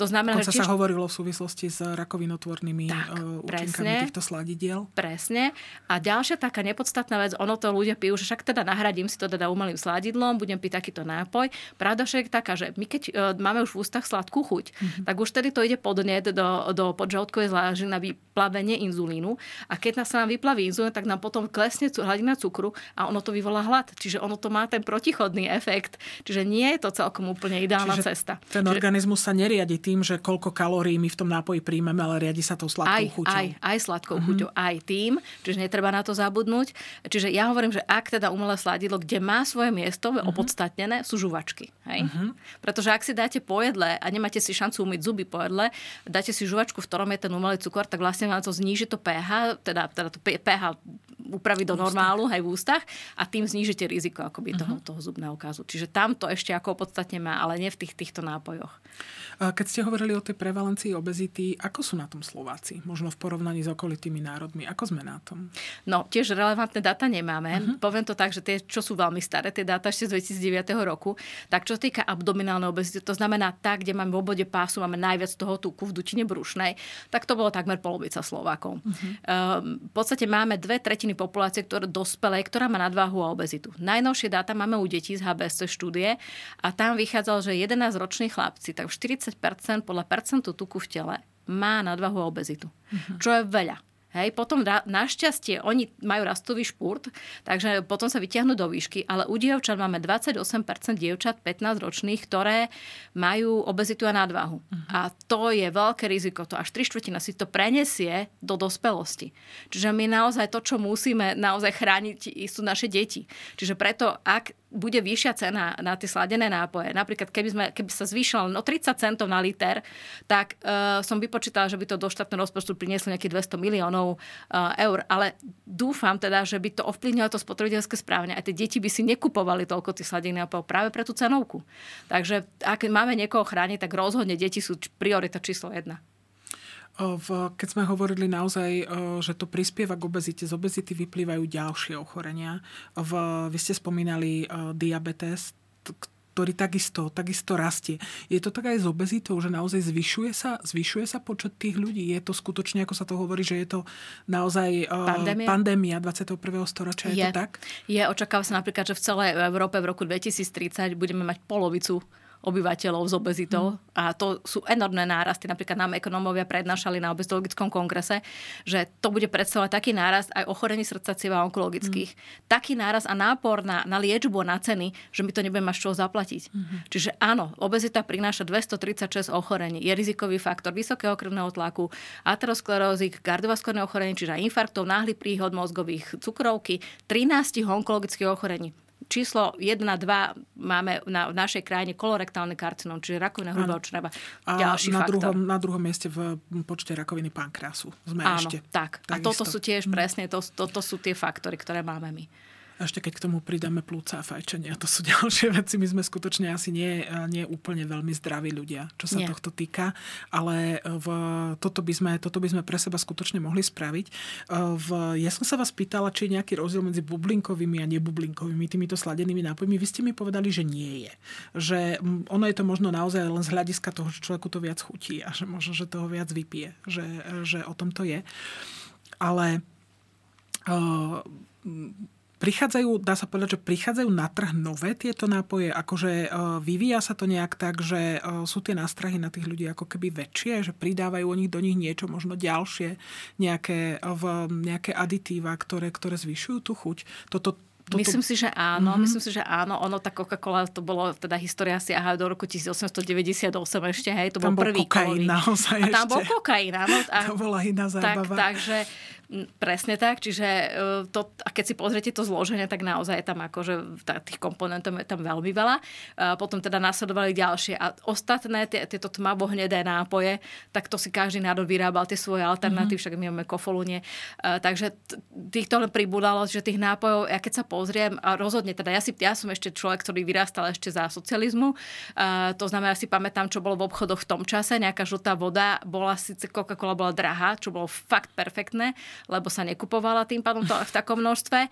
To znamená, že tiež... sa hovorilo v súvislosti s rakovinotvornými tak, uh, účinkami týchto sladidiel. Presne. A ďalšia taká nepodstatná vec, ono to ľudia pijú, že však teda nahradím si to teda umelým sladidlom, budem piť takýto nápoj. Pravda však taká, že my keď uh, máme už v ústach sladkú chuť, mm-hmm. tak už tedy to ide podnet do, do podžalúdkovej zláži na vyplavenie inzulínu. A keď nás sa nám vyplaví inzulín, tak nám potom klesne hladina cukru a ono to vyvolá hlad. Čiže ono to má ten protichodný efekt. Čiže nie je to celkom úplne ideálna Čiže cesta. Ten Čiže organizmus sa neriadi tým, že koľko kalórií my v tom nápoji príjmeme, ale riadi sa tou sladkou aj, chuťou. Aj, aj sladkou mm-hmm. chuťou, aj tým, čiže netreba na to zabudnúť. Čiže ja hovorím, že ak teda umelé sladidlo, kde má svoje miesto, mm-hmm. opodstatnené, sú žuvačky. Hej? Mm-hmm. Pretože ak si dáte po jedle a nemáte si šancu umyť zuby po jedle, dáte si žuvačku, v ktorom je ten umelý cukor, tak vlastne vám to zníži to pH, teda, teda to pH upraviť do normálu aj v ústach a tým znížite riziko akoby toho, uh-huh. toho zubného kazu. Čiže tam to ešte ako podstatne má, ale nie v tých, týchto nápojoch. Keď ste hovorili o tej prevalencii obezity, ako sú na tom Slováci? Možno v porovnaní s okolitými národmi. Ako sme na tom? No, tiež relevantné dáta nemáme. Uh-huh. Poviem to tak, že tie, čo sú veľmi staré, tie dáta ešte z 2009 roku, tak čo sa týka abdominálnej obezity, to znamená tak, kde máme v obode pásu, máme najviac toho tuku v dutine brušnej, tak to bolo takmer polovica Slovákov. Uh-huh. Um, v podstate máme dve tretiny populácie, ktoré dospelej, ktorá má nadváhu a obezitu. Najnovšie dáta máme u detí z HBSC štúdie a tam vychádzalo, že 11-roční chlapci, tak 40 40% podľa percentu tuku v tele má nadvahu a obezitu. Uh-huh. Čo je veľa. Hej, potom našťastie oni majú rastový špurt, takže potom sa vyťahnú do výšky, ale u dievčat máme 28% dievčat 15 ročných, ktoré majú obezitu a nadvahu. Uh-huh. A to je veľké riziko. To až 3 štvrtina si to prenesie do dospelosti. Čiže my naozaj to, čo musíme naozaj chrániť, sú naše deti. Čiže preto, ak bude vyššia cena na tie sladené nápoje. Napríklad, keby, sme, keby sa zvýšila no 30 centov na liter, tak uh, som vypočítala, že by to do štátneho rozpočtu prinieslo nejakých 200 miliónov uh, eur. Ale dúfam teda, že by to ovplyvnilo to spotrebiteľské správne. A tie deti by si nekupovali toľko tých sladených nápojov práve pre tú cenovku. Takže ak máme niekoho chrániť, tak rozhodne deti sú priorita číslo jedna. V, keď sme hovorili naozaj, že to prispieva k obezite, z obezity vyplývajú ďalšie ochorenia. V, vy ste spomínali diabetes, ktorý takisto, takisto rastie. Je to tak aj s obezitou, že naozaj zvyšuje sa, zvyšuje sa počet tých ľudí? Je to skutočne, ako sa to hovorí, že je to naozaj pandémia, pandémia 21. storočia? Je, je to tak? Je, očakáva sa napríklad, že v celej Európe v roku 2030 budeme mať polovicu obyvateľov s obezitou. Mm. A to sú enormné nárasty. Napríklad nám ekonómovia prednášali na obezitologickom kongrese, že to bude predstavovať taký nárast aj ochorení srdca, cieva onkologických. Mm. Taký nárast a nápor na, na liečbu, na ceny, že my to nebudeme mať čo zaplatiť. Mm. Čiže áno, obezita prináša 236 ochorení. Je rizikový faktor vysokého krvného tlaku, aterosklerózy, kardiovaskulárne ochorenie, čiže infarktov, náhly príhod mozgových, cukrovky, 13 onkologických ochorení číslo 1 a 2 máme na, v našej krajine kolorektálny karcinom, čiže rakovina hrubého čreva. Ďalší na faktor. druhom, na druhom mieste v počte rakoviny pankreasu sme Áno, ešte. tak. A toto sú tiež presne, to, toto sú tie faktory, ktoré máme my. Ešte keď k tomu pridáme plúca a fajčenia, to sú ďalšie veci. My sme skutočne asi nie, nie úplne veľmi zdraví ľudia, čo sa nie. tohto týka, ale v, toto, by sme, toto by sme pre seba skutočne mohli spraviť. V, ja som sa vás pýtala, či je nejaký rozdiel medzi bublinkovými a nebublinkovými týmito sladenými nápojmi. Vy ste mi povedali, že nie je. Že ono je to možno naozaj len z hľadiska toho, že človeku to viac chutí a že možno, že toho viac vypije. Že, že o tom to je. Ale uh, Prichádzajú, dá sa povedať, že prichádzajú na trh nové tieto nápoje, akože uh, vyvíja sa to nejak tak, že uh, sú tie nástrahy na tých ľudí ako keby väčšie, že pridávajú oni do nich niečo možno ďalšie, nejaké, v, nejaké aditíva, ktoré, ktoré zvyšujú tú chuť. Toto, toto... Myslím si, že áno. Mm-hmm. Myslím si, že áno. Ono, tá Coca-Cola, to bolo, teda história siaha do roku 1898 ešte, hej, to tam bol prvý kokain, naozaj A tam ešte. bol kokain, áno. A, to bola iná zábava. Tak, takže Presne tak, čiže e, to, a keď si pozriete to zloženie, tak naozaj je tam akože tých komponentov je tam veľmi veľa. Potom teda nasledovali ďalšie a ostatné, tie, tieto tmavo-hnedé nápoje, tak to si každý národ vyrábal tie svoje alternatívy, mm-hmm. však my máme kofolunie. Takže týchto len pribúdalo, že tých nápojov, ja keď sa pozriem, a rozhodne teda, ja, si, ja som ešte človek, ktorý vyrastal ešte za socializmu, to znamená, ja si pamätám, čo bolo v obchodoch v tom čase, nejaká žltá voda, bola síce Coca-Cola bola drahá, čo bolo fakt perfektné, lebo sa nekupovala tým pádom to v takom množstve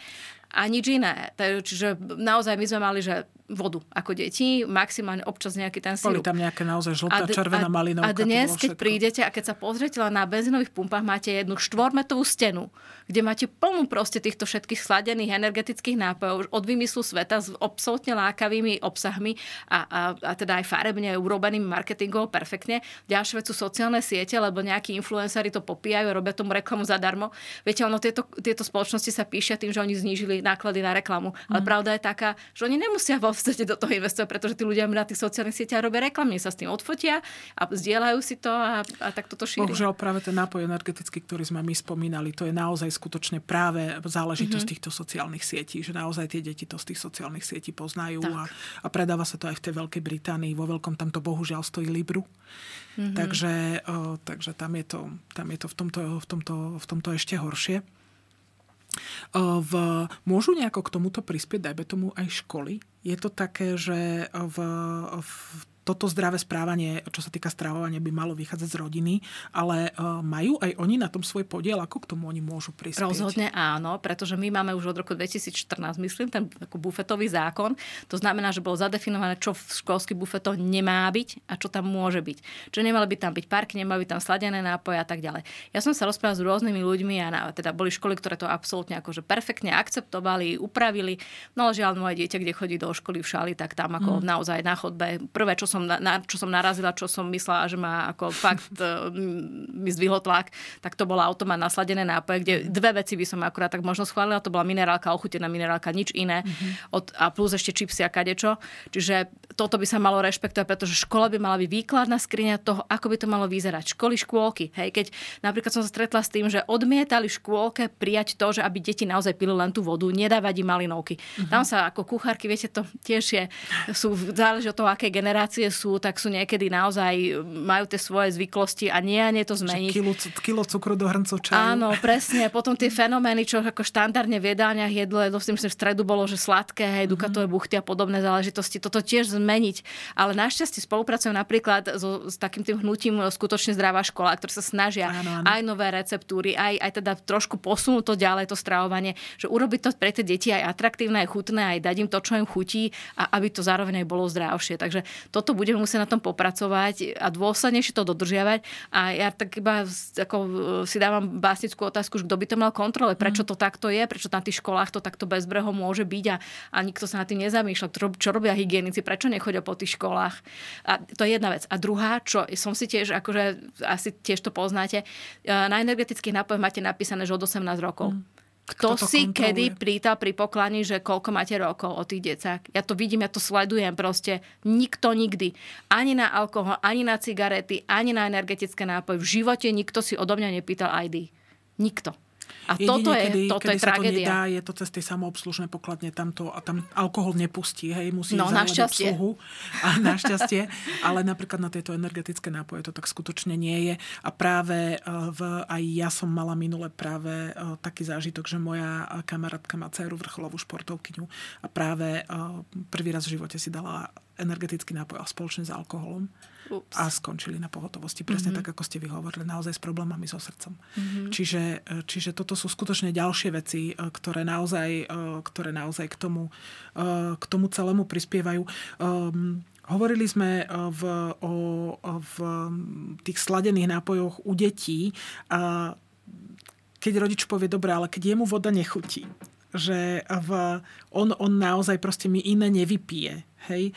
a nič iné. Čiže naozaj my sme mali, že vodu ako deti, maximálne občas nejaký ten sirup. Boli tam nejaké naozaj žltá, d- červená malinovka. A dnes, keď prídete a keď sa pozriete len na benzínových pumpách, máte jednu štvormetovú stenu, kde máte plnú proste týchto všetkých sladených energetických nápojov od vymyslu sveta s absolútne lákavými obsahmi a, a, a teda aj farebne urobeným marketingom perfektne. Ďalšie vec sú sociálne siete, lebo nejakí influenceri to popíjajú, robia tomu reklamu zadarmo. Viete, ono tieto, tieto spoločnosti sa píšia tým, že oni znížili náklady na reklamu. Ale mm. pravda je taká, že oni nemusia vo podstate do toho investovať, pretože tí ľudia na tých sociálnych sieťach robia reklamy, sa s tým odfotia a zdieľajú si to a, a tak toto šíri. Bohužiaľ práve ten nápoj energetický, ktorý sme my spomínali, to je naozaj skutočne práve záležitosť mm-hmm. týchto sociálnych sietí, že naozaj tie deti to z tých sociálnych sietí poznajú a, a predáva sa to aj v tej Veľkej Británii. Vo veľkom tam to bohužiaľ stojí Libru. Mm-hmm. Takže, o, takže tam, je to, tam je to v tomto, v tomto, v tomto ešte horšie. V, môžu nejako k tomuto prispieť, dajme tomu aj školy? Je to také, že v, v toto zdravé správanie, čo sa týka stravovania, by malo vychádzať z rodiny, ale uh, majú aj oni na tom svoj podiel, ako k tomu oni môžu prispieť? Rozhodne áno, pretože my máme už od roku 2014, myslím, ten ako bufetový zákon. To znamená, že bolo zadefinované, čo v školských bufetoch nemá byť a čo tam môže byť. Čo nemali by tam byť parky, nemali by tam sladené nápoje a tak ďalej. Ja som sa rozprával s rôznymi ľuďmi a na, teda boli školy, ktoré to absolútne akože perfektne akceptovali, upravili. No ale žiaľ, moje dieťa, kde chodí do školy v šali, tak tam ako mm. naozaj na chodbe prvé, čo som, na, čo som narazila, čo som myslela, že má ako fakt e, mi zdvihlo tlak, tak to bola automat nasladené nápoje, kde dve veci by som akurát tak možno schválila. To bola minerálka, ochutená minerálka, nič iné. Mm-hmm. Od, a plus ešte čipsy a kadečo. Čiže toto by sa malo rešpektovať, pretože škola by mala byť výkladná skriňa toho, ako by to malo vyzerať. Školy, škôlky. Hej, keď napríklad som sa stretla s tým, že odmietali škôlke prijať to, že aby deti naozaj pili len tú vodu, nedávať im malinovky. Mm-hmm. Tam sa ako kuchárky, viete, to tiež je, sú, záleží od toho, aké generácie sú, tak sú niekedy naozaj, majú tie svoje zvyklosti a nie a nie to zmeniť. Kilo, kilo cukru do hrncov čaju. Áno, presne. Potom tie fenomény, čo ako štandardne v jedálniach jedlo, jedlo myslím, v stredu bolo, že sladké, hej, dukatové mhm. buchty a podobné záležitosti. Toto tiež zmeniť. Ale našťastie spolupracujem napríklad so, s takým tým hnutím skutočne zdravá škola, ktoré sa snažia áno, áno. aj nové receptúry, aj, aj teda trošku posunúť to ďalej, to stravovanie, že urobiť to pre tie deti aj atraktívne, aj chutné, aj dať im to, čo im chutí a aby to zároveň aj bolo zdravšie. Takže toto budeme musieť na tom popracovať a dôslednejšie to dodržiavať. A ja tak iba ako e, si dávam básnickú otázku, že kto by to mal kontrolovať, prečo mhm. to takto je, prečo na tých školách to takto bezbreho môže byť a, a nikto sa na tým nezamýšľa. Čo, čo robia hygienici, prečo nechodia po tých školách. A to je jedna vec. A druhá, čo som si tiež, akože asi tiež to poznáte, e, na energetických nápojoch máte napísané, že od 18 rokov. Mm. Kto, Kto si kontroluje? kedy prítal pri poklani, že koľko máte rokov od tých decák. Ja to vidím, ja to sledujem proste. Nikto nikdy. Ani na alkohol, ani na cigarety, ani na energetické nápoje. V živote nikto si odo mňa nepýtal ID. Nikto. A Jedine, toto je, kedy, toto kedy je tragédia. to nedá, je to cez tie samoobslužné pokladne, tam, to, a tam alkohol nepustí, hej, musí no, našťastie. obsluhu. A našťastie. ale napríklad na tieto energetické nápoje to tak skutočne nie je. A práve e, v, aj ja som mala minule práve e, taký zážitok, že moja kamarátka má dceru vrcholovú športovkyňu a práve prvý raz v živote si dala energetický nápoj a spoločne s alkoholom. Ups. a skončili na pohotovosti. Presne mm-hmm. tak, ako ste vyhovorili, naozaj s problémami so srdcom. Mm-hmm. Čiže, e, čiže toto sú skutočne ďalšie veci, e, ktoré naozaj, e, ktoré naozaj k, tomu, k tomu celému prispievajú. Um, Hovorili sme v, o, v tých sladených nápojoch u detí, a keď rodič povie, dobre, ale keď jemu voda nechutí, že v, on, on naozaj proste mi iné nevypije. Hej?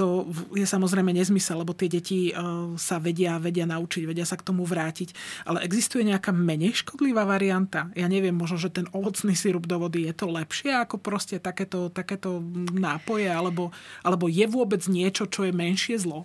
To je samozrejme nezmysel, lebo tie deti uh, sa vedia, vedia naučiť, vedia sa k tomu vrátiť. Ale existuje nejaká menej škodlivá varianta? Ja neviem, možno, že ten ovocný sirup do vody je to lepšie ako proste takéto, takéto nápoje, alebo, alebo je vôbec niečo, čo je menšie zlo?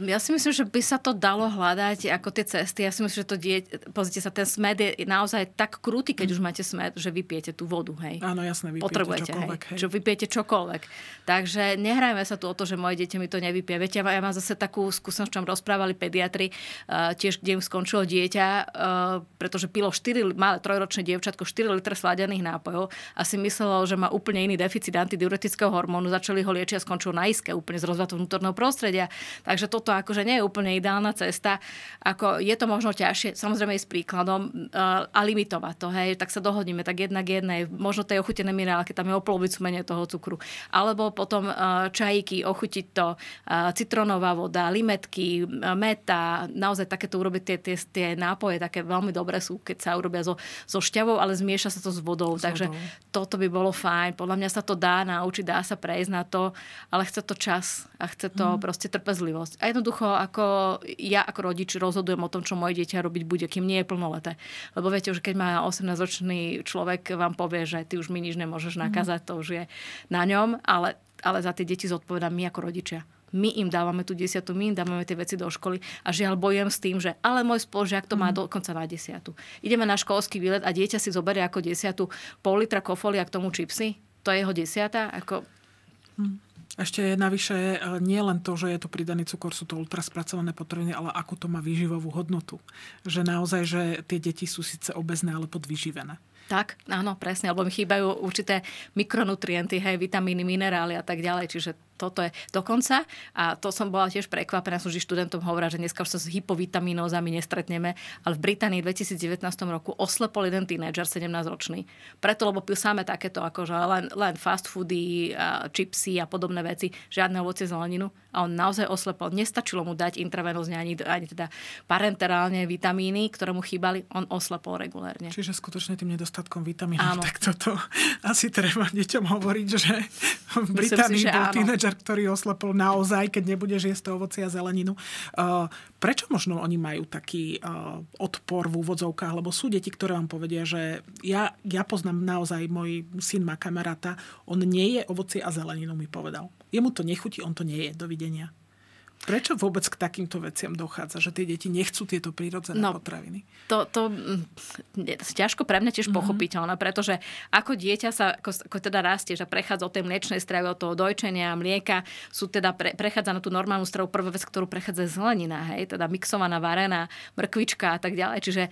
Ja si myslím, že by sa to dalo hľadať ako tie cesty. Ja si myslím, že to die... pozrite sa, ten smed je naozaj tak krutý, keď mm. už máte smed, že vypijete tú vodu. Hej. Áno, jasné, vypijete Potrebujete, čokoľvek. Hej. Hej. Že vypijete čokoľvek. Takže nehrajme sa tu o to, že moje dieťa mi to nevypije. Viete, ja mám zase takú skúsenosť, čo rozprávali pediatri, uh, tiež kde im skončilo dieťa, uh, pretože pilo 4, malé trojročné dievčatko 4 litre sladených nápojov a si myslelo, že má úplne iný deficit antidiuretického hormónu. Začali ho liečiť a skončilo na iske, úplne z rozvatu vnútorného prostredia. Takže toto akože nie je úplne ideálna cesta. Ako je to možno ťažšie, samozrejme s príkladom uh, a limitovať to, hej, tak sa dohodneme, tak jednak jednej, možno tej ochutené minerálky, tam je o polovicu menej toho cukru. Alebo potom uh, čajíky, ochutiť to, uh, citronová voda, limetky, meta, naozaj takéto urobiť tie, tie, tie nápoje, také veľmi dobré sú, keď sa urobia so, so šťavou, ale zmieša sa to s vodou. S takže vodou. toto by bolo fajn. Podľa mňa sa to dá naučiť, dá sa prejsť na to, ale chce to čas a chce to hmm. proste trpezlivosť. A jednoducho, ako ja ako rodič rozhodujem o tom, čo moje dieťa robiť bude, kým nie je plnoleté. Lebo viete, že keď má 18-ročný človek, vám povie, že ty už mi nič nemôžeš nakázať, to už je na ňom, ale, ale za tie deti zodpovedám my ako rodičia my im dávame tú desiatu, my im dávame tie veci do školy a žiaľ bojujem s tým, že ale môj spolužiak to má mm. dokonca na desiatu. Ideme na školský výlet a dieťa si zoberie ako desiatu pol litra kofolia k tomu čipsy, to je jeho desiata, ako... Mm. Ešte navyše e, nie len to, že je to pridaný cukor, sú to ultraspracované potraviny, ale akú to má výživovú hodnotu. Že naozaj, že tie deti sú síce obezné, ale podvyživené. Tak, áno, presne, lebo mi chýbajú určité mikronutrienty, hej, vitamíny, minerály a tak ďalej, čiže toto je dokonca. A to som bola tiež prekvapená, som vždy študentom hovorila, že dneska už sa s hypovitaminózami nestretneme, ale v Británii v 2019 roku oslepol jeden tínedžer, 17-ročný. Preto, lebo pil samé takéto, akože len, len fast foody, a čipsy a podobné veci, žiadne ovocie zeleninu. A on naozaj oslepol. Nestačilo mu dať intravenózne ani, ani teda parenterálne vitamíny, ktoré mu chýbali. On oslepol regulérne. Čiže skutočne tým nedostatkom vitamínov, tak toto asi treba deťom hovoriť, že v Británii bol tínedžer tínedžer, ktorý oslepol naozaj, keď nebudeš jesť to ovoci a zeleninu. Uh, prečo možno oni majú taký uh, odpor v úvodzovkách? Lebo sú deti, ktoré vám povedia, že ja, ja poznám naozaj, môj syn má kamaráta, on nie je ovoci a zeleninu, mi povedal. Jemu to nechutí, on to nie je. Dovidenia. Prečo vôbec k takýmto veciam dochádza, že tie deti nechcú tieto prírodzené no, potraviny? To, to je ťažko pre mňa tiež mm-hmm. pochopiteľné, pretože ako dieťa sa, ako, ako teda rastie, že prechádza od tej mliečnej stravy, od toho dojčenia, mlieka, sú teda pre, prechádza na tú normálnu stravu, prvá vec, ktorú prechádza zelenina, hej, teda mixovaná, varená, mrkvička a tak ďalej. Čiže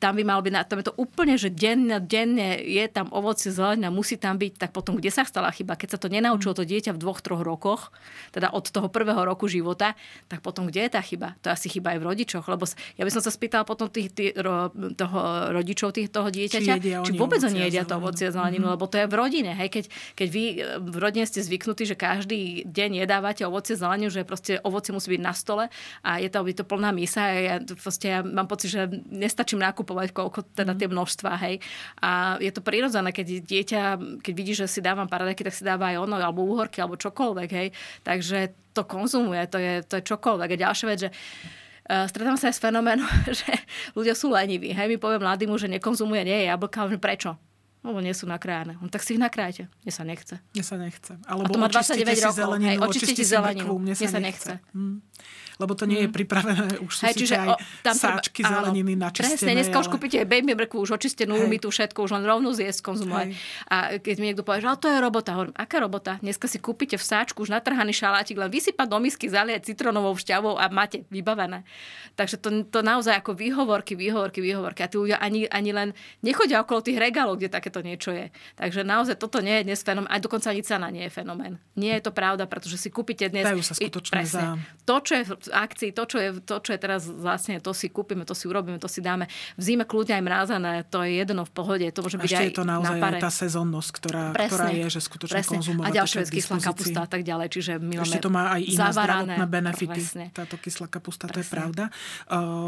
tam by mal byť, tam je to úplne, že denne, denne je tam ovocie, zelenina, musí tam byť, tak potom kde sa stala chyba? Keď sa to nenaučilo to dieťa v dvoch, troch rokoch, teda od toho prvého roku života, tak potom kde je tá chyba? To je asi chyba aj v rodičoch, lebo ja by som sa spýtala potom tých, tých ro, toho rodičov tých, toho dieťaťa, či, či vôbec oni jedia to ovocie a zeleninu, mm-hmm. lebo to je v rodine. Hej? Keď, keď vy v rodine ste zvyknutí, že každý deň jedávate ovocie zeleninu, že proste ovocie musí byť na stole a je to, je to plná misa a ja, proste, ja mám pocit, že nestačím nákupovať nakupovať, koľko teda tie množstva, hej. A je to prirodzené, keď dieťa, keď vidí, že si dávam paradajky, tak si dáva aj ono, alebo úhorky, alebo čokoľvek, hej. Takže to konzumuje, to je, to je čokoľvek. A ďalšia vec, že Uh, stretám sa aj s fenoménom, že ľudia sú leniví. Hej, mi povie mladému, že nekonzumuje, nie je jablka, prečo? lebo nie sú nakrájane. No, tak si ich nakrájte. Mne sa nechce. Mne sa nechce. Alebo a to má 29 rokov. Zeleninu, hej, očistite zeleninu. Mne sa, mne sa nechce. nechce. Hmm lebo to nie je mhm. pripravené. Už sú Hej, čiže aj o, tam sáčky treba, zeleniny áno, načistené. Presne, dneska ale... už kúpite baby mrkvu, už očistenú, my tu všetko, už len rovnú zjesť, konzumovať. Hej. A keď mi niekto povie, že to je robota, hovorím, aká robota? Dneska si kúpite v sáčku už natrhaný šalátik, len vysypať do misky, zaliať citronovou šťavou a máte vybavené. Takže to, to naozaj ako výhovorky, výhovorky, výhovorky. A tí ľudia ani, ani len nechodia okolo tých regálov, kde takéto niečo je. Takže naozaj toto nie je dnes fenomén, aj dokonca ani cena nie je fenomén. Nie je to pravda, pretože si kúpite dnes... Dajú sa skutočne presne, za... To, čo je v akcii, to, čo je to, čo je teraz vlastne, to si kúpime, to si urobíme, to si dáme. V zime kľudne aj mrázané, to je jedno v pohode. To môže byť Ešte aj je to naozaj na tá sezónnosť, ktorá, ktorá je, že skutočne presne. konzumovať. A ďalšia vec, kyslá kapusta a tak ďalej. Čiže my Ešte to má aj iné zdravotné benefity. Presne. Táto kyslá kapusta, presne. to je pravda.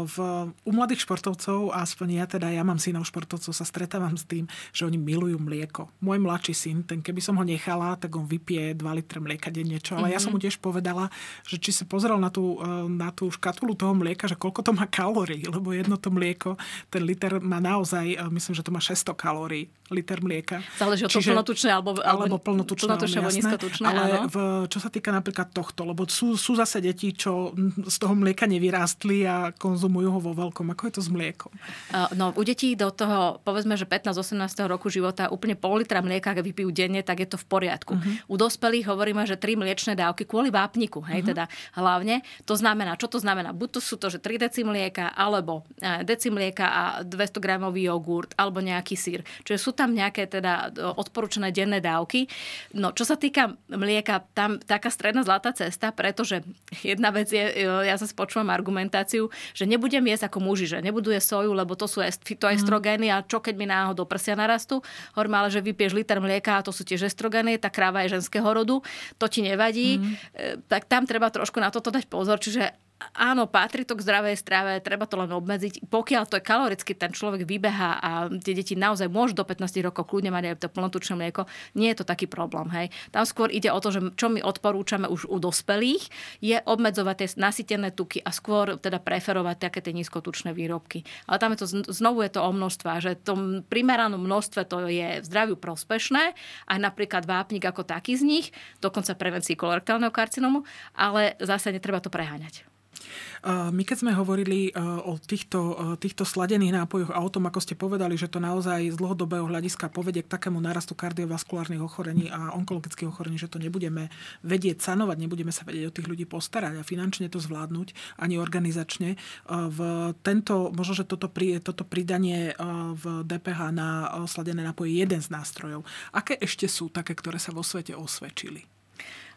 V, u mladých športovcov, aspoň ja teda, ja mám synov športovcov, sa stretávam s tým, že oni milujú mlieko. Môj mladší syn, ten keby som ho nechala, tak on vypije 2 litre mlieka denne. Čo? Ale mm-hmm. ja som mu tiež povedala, že či sa pozrel na tú, na tú škatulu toho mlieka, že koľko to má kalórií, lebo jedno to mlieko, ten liter má naozaj, eh, myslím, že to má 600 kalórií, liter mlieka. Záleží od toho plnotučné alebo, alebo plnotučné, plnotučné alebo nízkotučné. Ale v, čo sa týka napríklad tohto, lebo sú, sú zase deti, čo z toho mlieka nevyrástli a konzumujú ho vo veľkom. Ako je to s mliekom? Uh, no, u detí do toho, povedzme, že 15-18 roku života úplne pol litra mlieka, ak vypijú denne, tak je to v poriadku. Uh-huh. U dospelých hovoríme, že 3 mliečne dávky kvôli vápniku, hej, uh-huh. teda hlavne. To znamená, čo to znamená? Buď to sú to, že 3 deci mlieka, alebo e, deci mlieka a 200 gramový jogurt, alebo nejaký sír. Čiže sú tam nejaké teda e, odporúčané denné dávky. No, čo sa týka mlieka, tam taká stredná zlatá cesta, pretože jedna vec je, e, ja sa počúvam argumentáciu, že nebudem jesť ako muži, že nebudú jesť soju, lebo to sú fitoestrogény a čo keď mi náhodou prsia narastú. Hovorím, ale že vypieš liter mlieka a to sú tiež estrogény, tá kráva je ženského rodu, to ti nevadí. Mm. Tak tam treba trošku na toto dať pozor. Čiže áno, patrí to k zdravej strave, treba to len obmedziť. Pokiaľ to je kaloricky, ten človek vybeha a tie deti naozaj môžu do 15 rokov kľudne mať aj to plnotučné mlieko, nie je to taký problém. Hej. Tam skôr ide o to, že čo my odporúčame už u dospelých, je obmedzovať tie nasytené tuky a skôr teda preferovať také tie nízkotučné výrobky. Ale tam je to, znovu je to o množstve, že tom primeranom množstve to je zdraviu prospešné, aj napríklad vápnik ako taký z nich, dokonca prevencii kolorektálneho karcinomu, ale zase netreba to preháňať. My keď sme hovorili e, o týchto, e, týchto sladených nápojoch a o tom, ako ste povedali, že to naozaj z dlhodobého hľadiska povedie k takému narastu kardiovaskulárnych ochorení a onkologických ochorení, že to nebudeme vedieť sanovať, nebudeme sa vedieť o tých ľudí postarať a finančne to zvládnuť, ani organizačne. V tento, možno, že toto, pri, toto pridanie v DPH na sladené nápoje je jeden z nástrojov. Aké ešte sú také, ktoré sa vo svete osvedčili?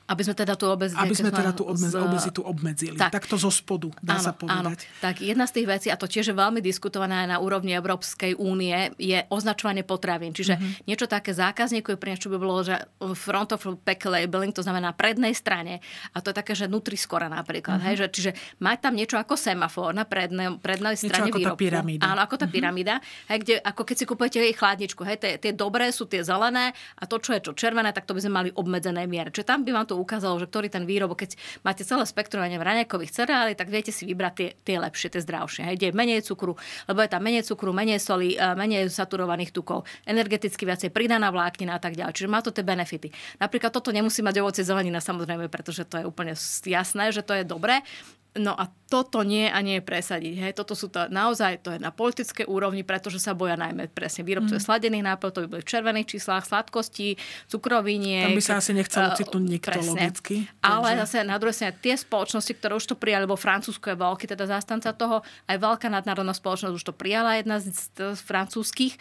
Aby sme teda tú obezitu, Aby sme teda tú obmez, z... obezitu obmedzili. Tak. Takto zo spodu, dá áno, sa povedať. Áno. Tak jedna z tých vecí, a to tiež je veľmi diskutované aj na úrovni Európskej únie, je označovanie potravín. Čiže mm-hmm. niečo také zákazníku je pre čo by bolo, že front of pack labeling, to znamená prednej strane. A to je také, že Nutri-Score napríklad. Mm-hmm. Hej, že, čiže mať tam niečo ako semafor na prednej, prednej strane niečo výrobku. Ako tá pyramída. Áno, ako tá mm-hmm. pyramída. Hej, kde, ako keď si kupujete jej chladničku. Hej, tie, tie dobré sú tie zelené a to, čo je čo červené, tak to by sme mali obmedzené miere. Čiže tam by vám to ukázalo, že ktorý ten výrobok, keď máte celé spektrum raňakových cereálí, tak viete si vybrať tie, tie lepšie, tie zdravšie. Hej, kde je menej cukru, lebo je tam menej cukru, menej soli, e, menej saturovaných tukov, energeticky viacej pridaná vláknina a tak ďalej. Čiže má to tie benefity. Napríklad toto nemusí mať ovocie zelenina samozrejme, pretože to je úplne jasné, že to je dobré. No a toto nie a nie je presadiť. Hej. Toto sú to naozaj, to je na politické úrovni, pretože sa boja najmä presne výrobcov mm. sladených nápojov, to by boli v červených číslach, sladkosti, cukroviniek. Tam by sa asi nechcelo uh, citnúť nikto presne. logicky. Ale zase na druhej strane tie spoločnosti, ktoré už to prijali, lebo Francúzsko je veľký teda zástanca toho, aj veľká nadnárodná spoločnosť už to prijala, jedna z, z, z francúzskych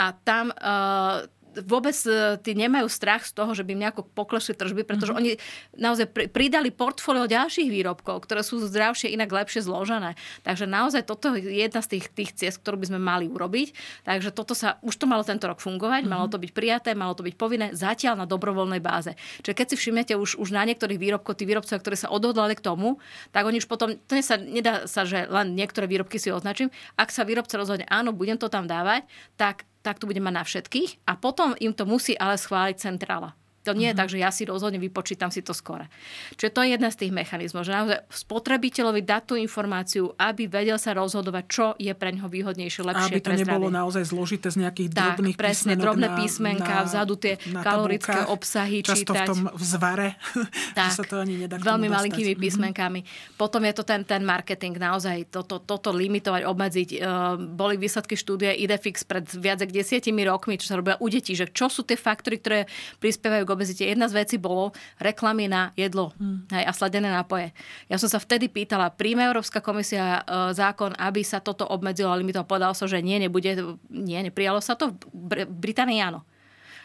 a tam uh, vôbec e, tí nemajú strach z toho, že by im nejako poklesli tržby, pretože mm-hmm. oni naozaj pridali portfólio ďalších výrobkov, ktoré sú zdravšie, inak lepšie zložené. Takže naozaj toto je jedna z tých, tých ciest, ktorú by sme mali urobiť. Takže toto sa, už to malo tento rok fungovať, mm-hmm. malo to byť prijaté, malo to byť povinné, zatiaľ na dobrovoľnej báze. Čiže keď si všimnete už, už na niektorých výrobkoch, tí výrobcovia, ktorí sa odhodlali k tomu, tak oni už potom, to sa, nedá sa, že len niektoré výrobky si označím. Ak sa výrobca rozhodne, áno, budem to tam dávať, tak tak to bude mať na všetkých a potom im to musí ale schváliť centrála. To nie je mhm. tak, že ja si rozhodne vypočítam si to skore. Čiže to je jedna z tých mechanizmov, že naozaj spotrebiteľovi dať tú informáciu, aby vedel sa rozhodovať, čo je pre ňoho výhodnejšie, lepšie Aby to nebolo naozaj zložité z nejakých tak, drobných presne, drobné písmenka, na, vzadu tie kalorické tabulkách, obsahy často čítať. v tom zvare, tak, že sa to ani nedá Veľmi malinkými mhm. písmenkami. Mm-hmm. Potom je to ten, ten marketing, naozaj toto, toto limitovať, obmedziť. Uh, boli výsledky štúdie Idefix pred viac ako desiatimi rokmi, čo sa robia u detí, že čo sú tie faktory, ktoré prispievajú k obezite. Jedna z vecí bolo reklamy na jedlo hmm. hej, a sladené nápoje. Ja som sa vtedy pýtala, príjme Európska komisia e, zákon, aby sa toto obmedzilo a limitoval. Povedal sa, že nie, nebude, nie, neprijalo sa to. V Británii áno.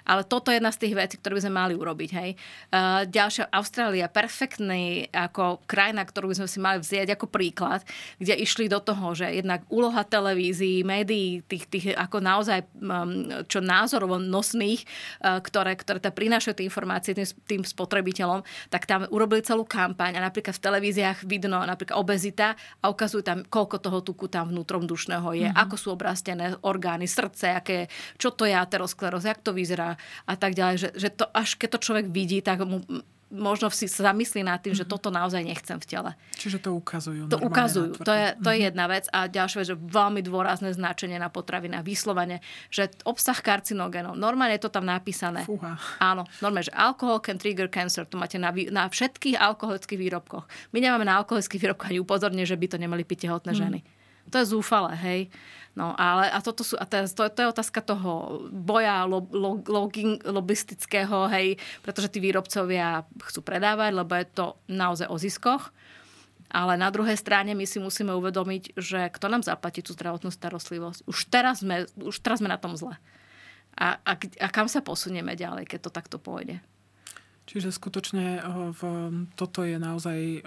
Ale toto je jedna z tých vecí, ktoré by sme mali urobiť. Hej. Uh, ďalšia, Austrália, perfektný ako krajina, ktorú by sme si mali vziať ako príklad, kde išli do toho, že jednak úloha televízií, médií, tých, tých ako naozaj um, čo názorovo nosných, uh, ktoré, ktoré tam prinášajú tie informácie tým, tým spotrebiteľom, tak tam urobili celú kampaň a napríklad v televíziách vidno napríklad obezita a ukazujú tam, koľko toho tuku tam vnútrom dušného je, mm-hmm. ako sú obrastené orgány, srdce, aké, čo to je ateroskleróza, jak to vyzerá, a tak ďalej, že, že to, až keď to človek vidí, tak mu možno si sa zamyslí nad tým, mm-hmm. že mhm. toto naozaj nechcem v tele. Čiže to ukazujú. To ukazujú. To je, to je mm-hmm. jedna vec. A ďalšia vec, že veľmi dôrazné značenie na potraviny a vyslovene, že obsah karcinogénov, normálne je to tam napísané. Fúha. Áno, normálne, že alkohol can trigger cancer, to máte na, na všetkých alkoholických výrobkoch. My nemáme na alkoholických výrobkoch ani upozorne, že by to nemali piť tehotné mm. ženy. To je zúfale, hej. No, ale a toto sú, a to, to, to je otázka toho boja lo, lo, login, lobistického, hej, pretože tí výrobcovia chcú predávať, lebo je to naozaj o ziskoch. Ale na druhej strane my si musíme uvedomiť, že kto nám zaplatí tú zdravotnú starostlivosť. Už teraz sme, už teraz sme na tom zle. A, a, a kam sa posunieme ďalej, keď to takto pôjde? Čiže skutočne eh, v, toto je naozaj eh,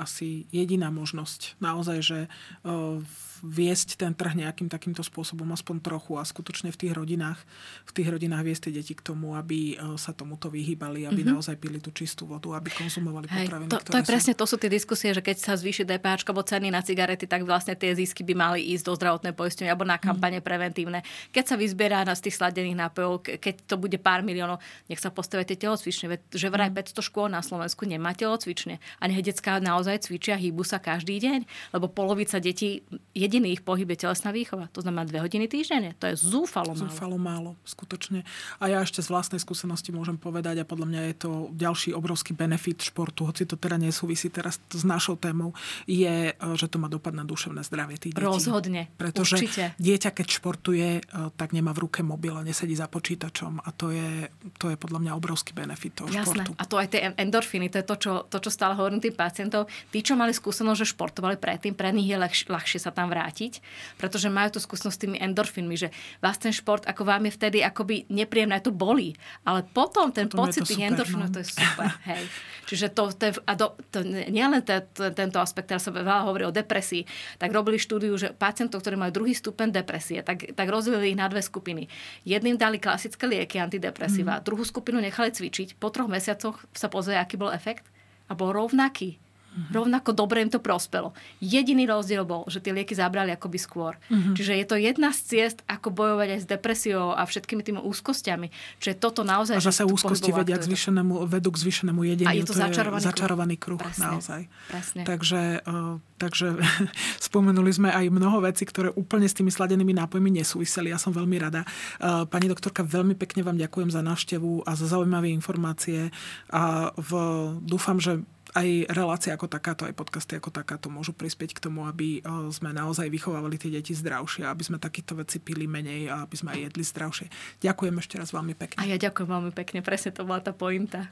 asi jediná možnosť. Naozaj, že eh, viesť ten trh nejakým takýmto spôsobom, aspoň trochu a skutočne v tých rodinách, v tých rodinách viesť tie deti k tomu, aby sa tomuto vyhýbali, aby mm-hmm. naozaj pili tú čistú vodu, aby konzumovali Hej, potraviny. To, to je sú... presne, to sú tie diskusie, že keď sa zvýši DPH alebo ceny na cigarety, tak vlastne tie zisky by mali ísť do zdravotnej poistenia alebo na mhm. kampane mm. preventívne. Keď sa vyzbierá na z tých sladených nápojov, keď to bude pár miliónov, nech sa postavia tie telocvične. Že vraj 500 mhm. škôl na Slovensku nemá telocvične. A nech detská naozaj cvičia, hýbu sa každý deň, lebo polovica detí, jediný ich pohyb je telesná výchova. To znamená dve hodiny týždenne. To je zúfalo málo. Zúfalo málo, skutočne. A ja ešte z vlastnej skúsenosti môžem povedať, a podľa mňa je to ďalší obrovský benefit športu, hoci to teda nesúvisí teraz s našou témou, je, e, že to má dopad na duševné zdravie tých detí. Rozhodne. Pretože určite. dieťa, keď športuje, e, tak nemá v ruke mobil a nesedí za počítačom. A to je, to je podľa mňa obrovský benefit toho. Športu. A to aj tie endorfiny, to je to, čo, to, čo stále hovorím tým pacientov. Tí, čo mali skúsenosť, že športovali predtým, pre nich je ľahšie, ľahšie sa tam vrátiť, pretože majú tú skúsenosť s tými endorfínmi, že vás ten šport, ako vám je vtedy akoby nepríjemné, to bolí. Ale potom ten potom pocit tých endorfínov, no. to je super. Hej. Čiže to, to, a do, to nie len te, to, tento aspekt, teraz sa veľa hovorí o depresii, tak robili štúdiu, že pacientov, ktorí majú druhý stupeň depresie, tak, tak rozdelili ich na dve skupiny. Jedným dali klasické lieky, antidepresíva, mm. druhú skupinu nechali cvičiť. Po troch mesiacoch sa pozrie, aký bol efekt a bol rovnaký. Mm-hmm. Rovnako dobre im to prospelo. Jediný rozdiel bol, že tie lieky zabrali akoby skôr. Mm-hmm. Čiže je to jedna z ciest, ako bojovať aj s depresiou a všetkými tými úzkostiami. Čiže toto naozaj... A zase úzkosti vedia k zvyšenému, vedú k zvyšenému jedeniu. A je to, to začarovaný, je začarovaný kruh. kruh presne, naozaj. Presne. Takže, uh, takže spomenuli sme aj mnoho vecí, ktoré úplne s tými sladenými nápojmi nesúviseli. Ja som veľmi rada. Uh, pani doktorka, veľmi pekne vám ďakujem za návštevu a za zaujímavé informácie. A v, dúfam, že aj relácia ako takáto, aj podcasty ako takáto môžu prispieť k tomu, aby sme naozaj vychovávali tie deti zdravšie, aby sme takéto veci pili menej a aby sme aj jedli zdravšie. Ďakujem ešte raz veľmi pekne. A ja ďakujem veľmi pekne, presne to bola tá pointa.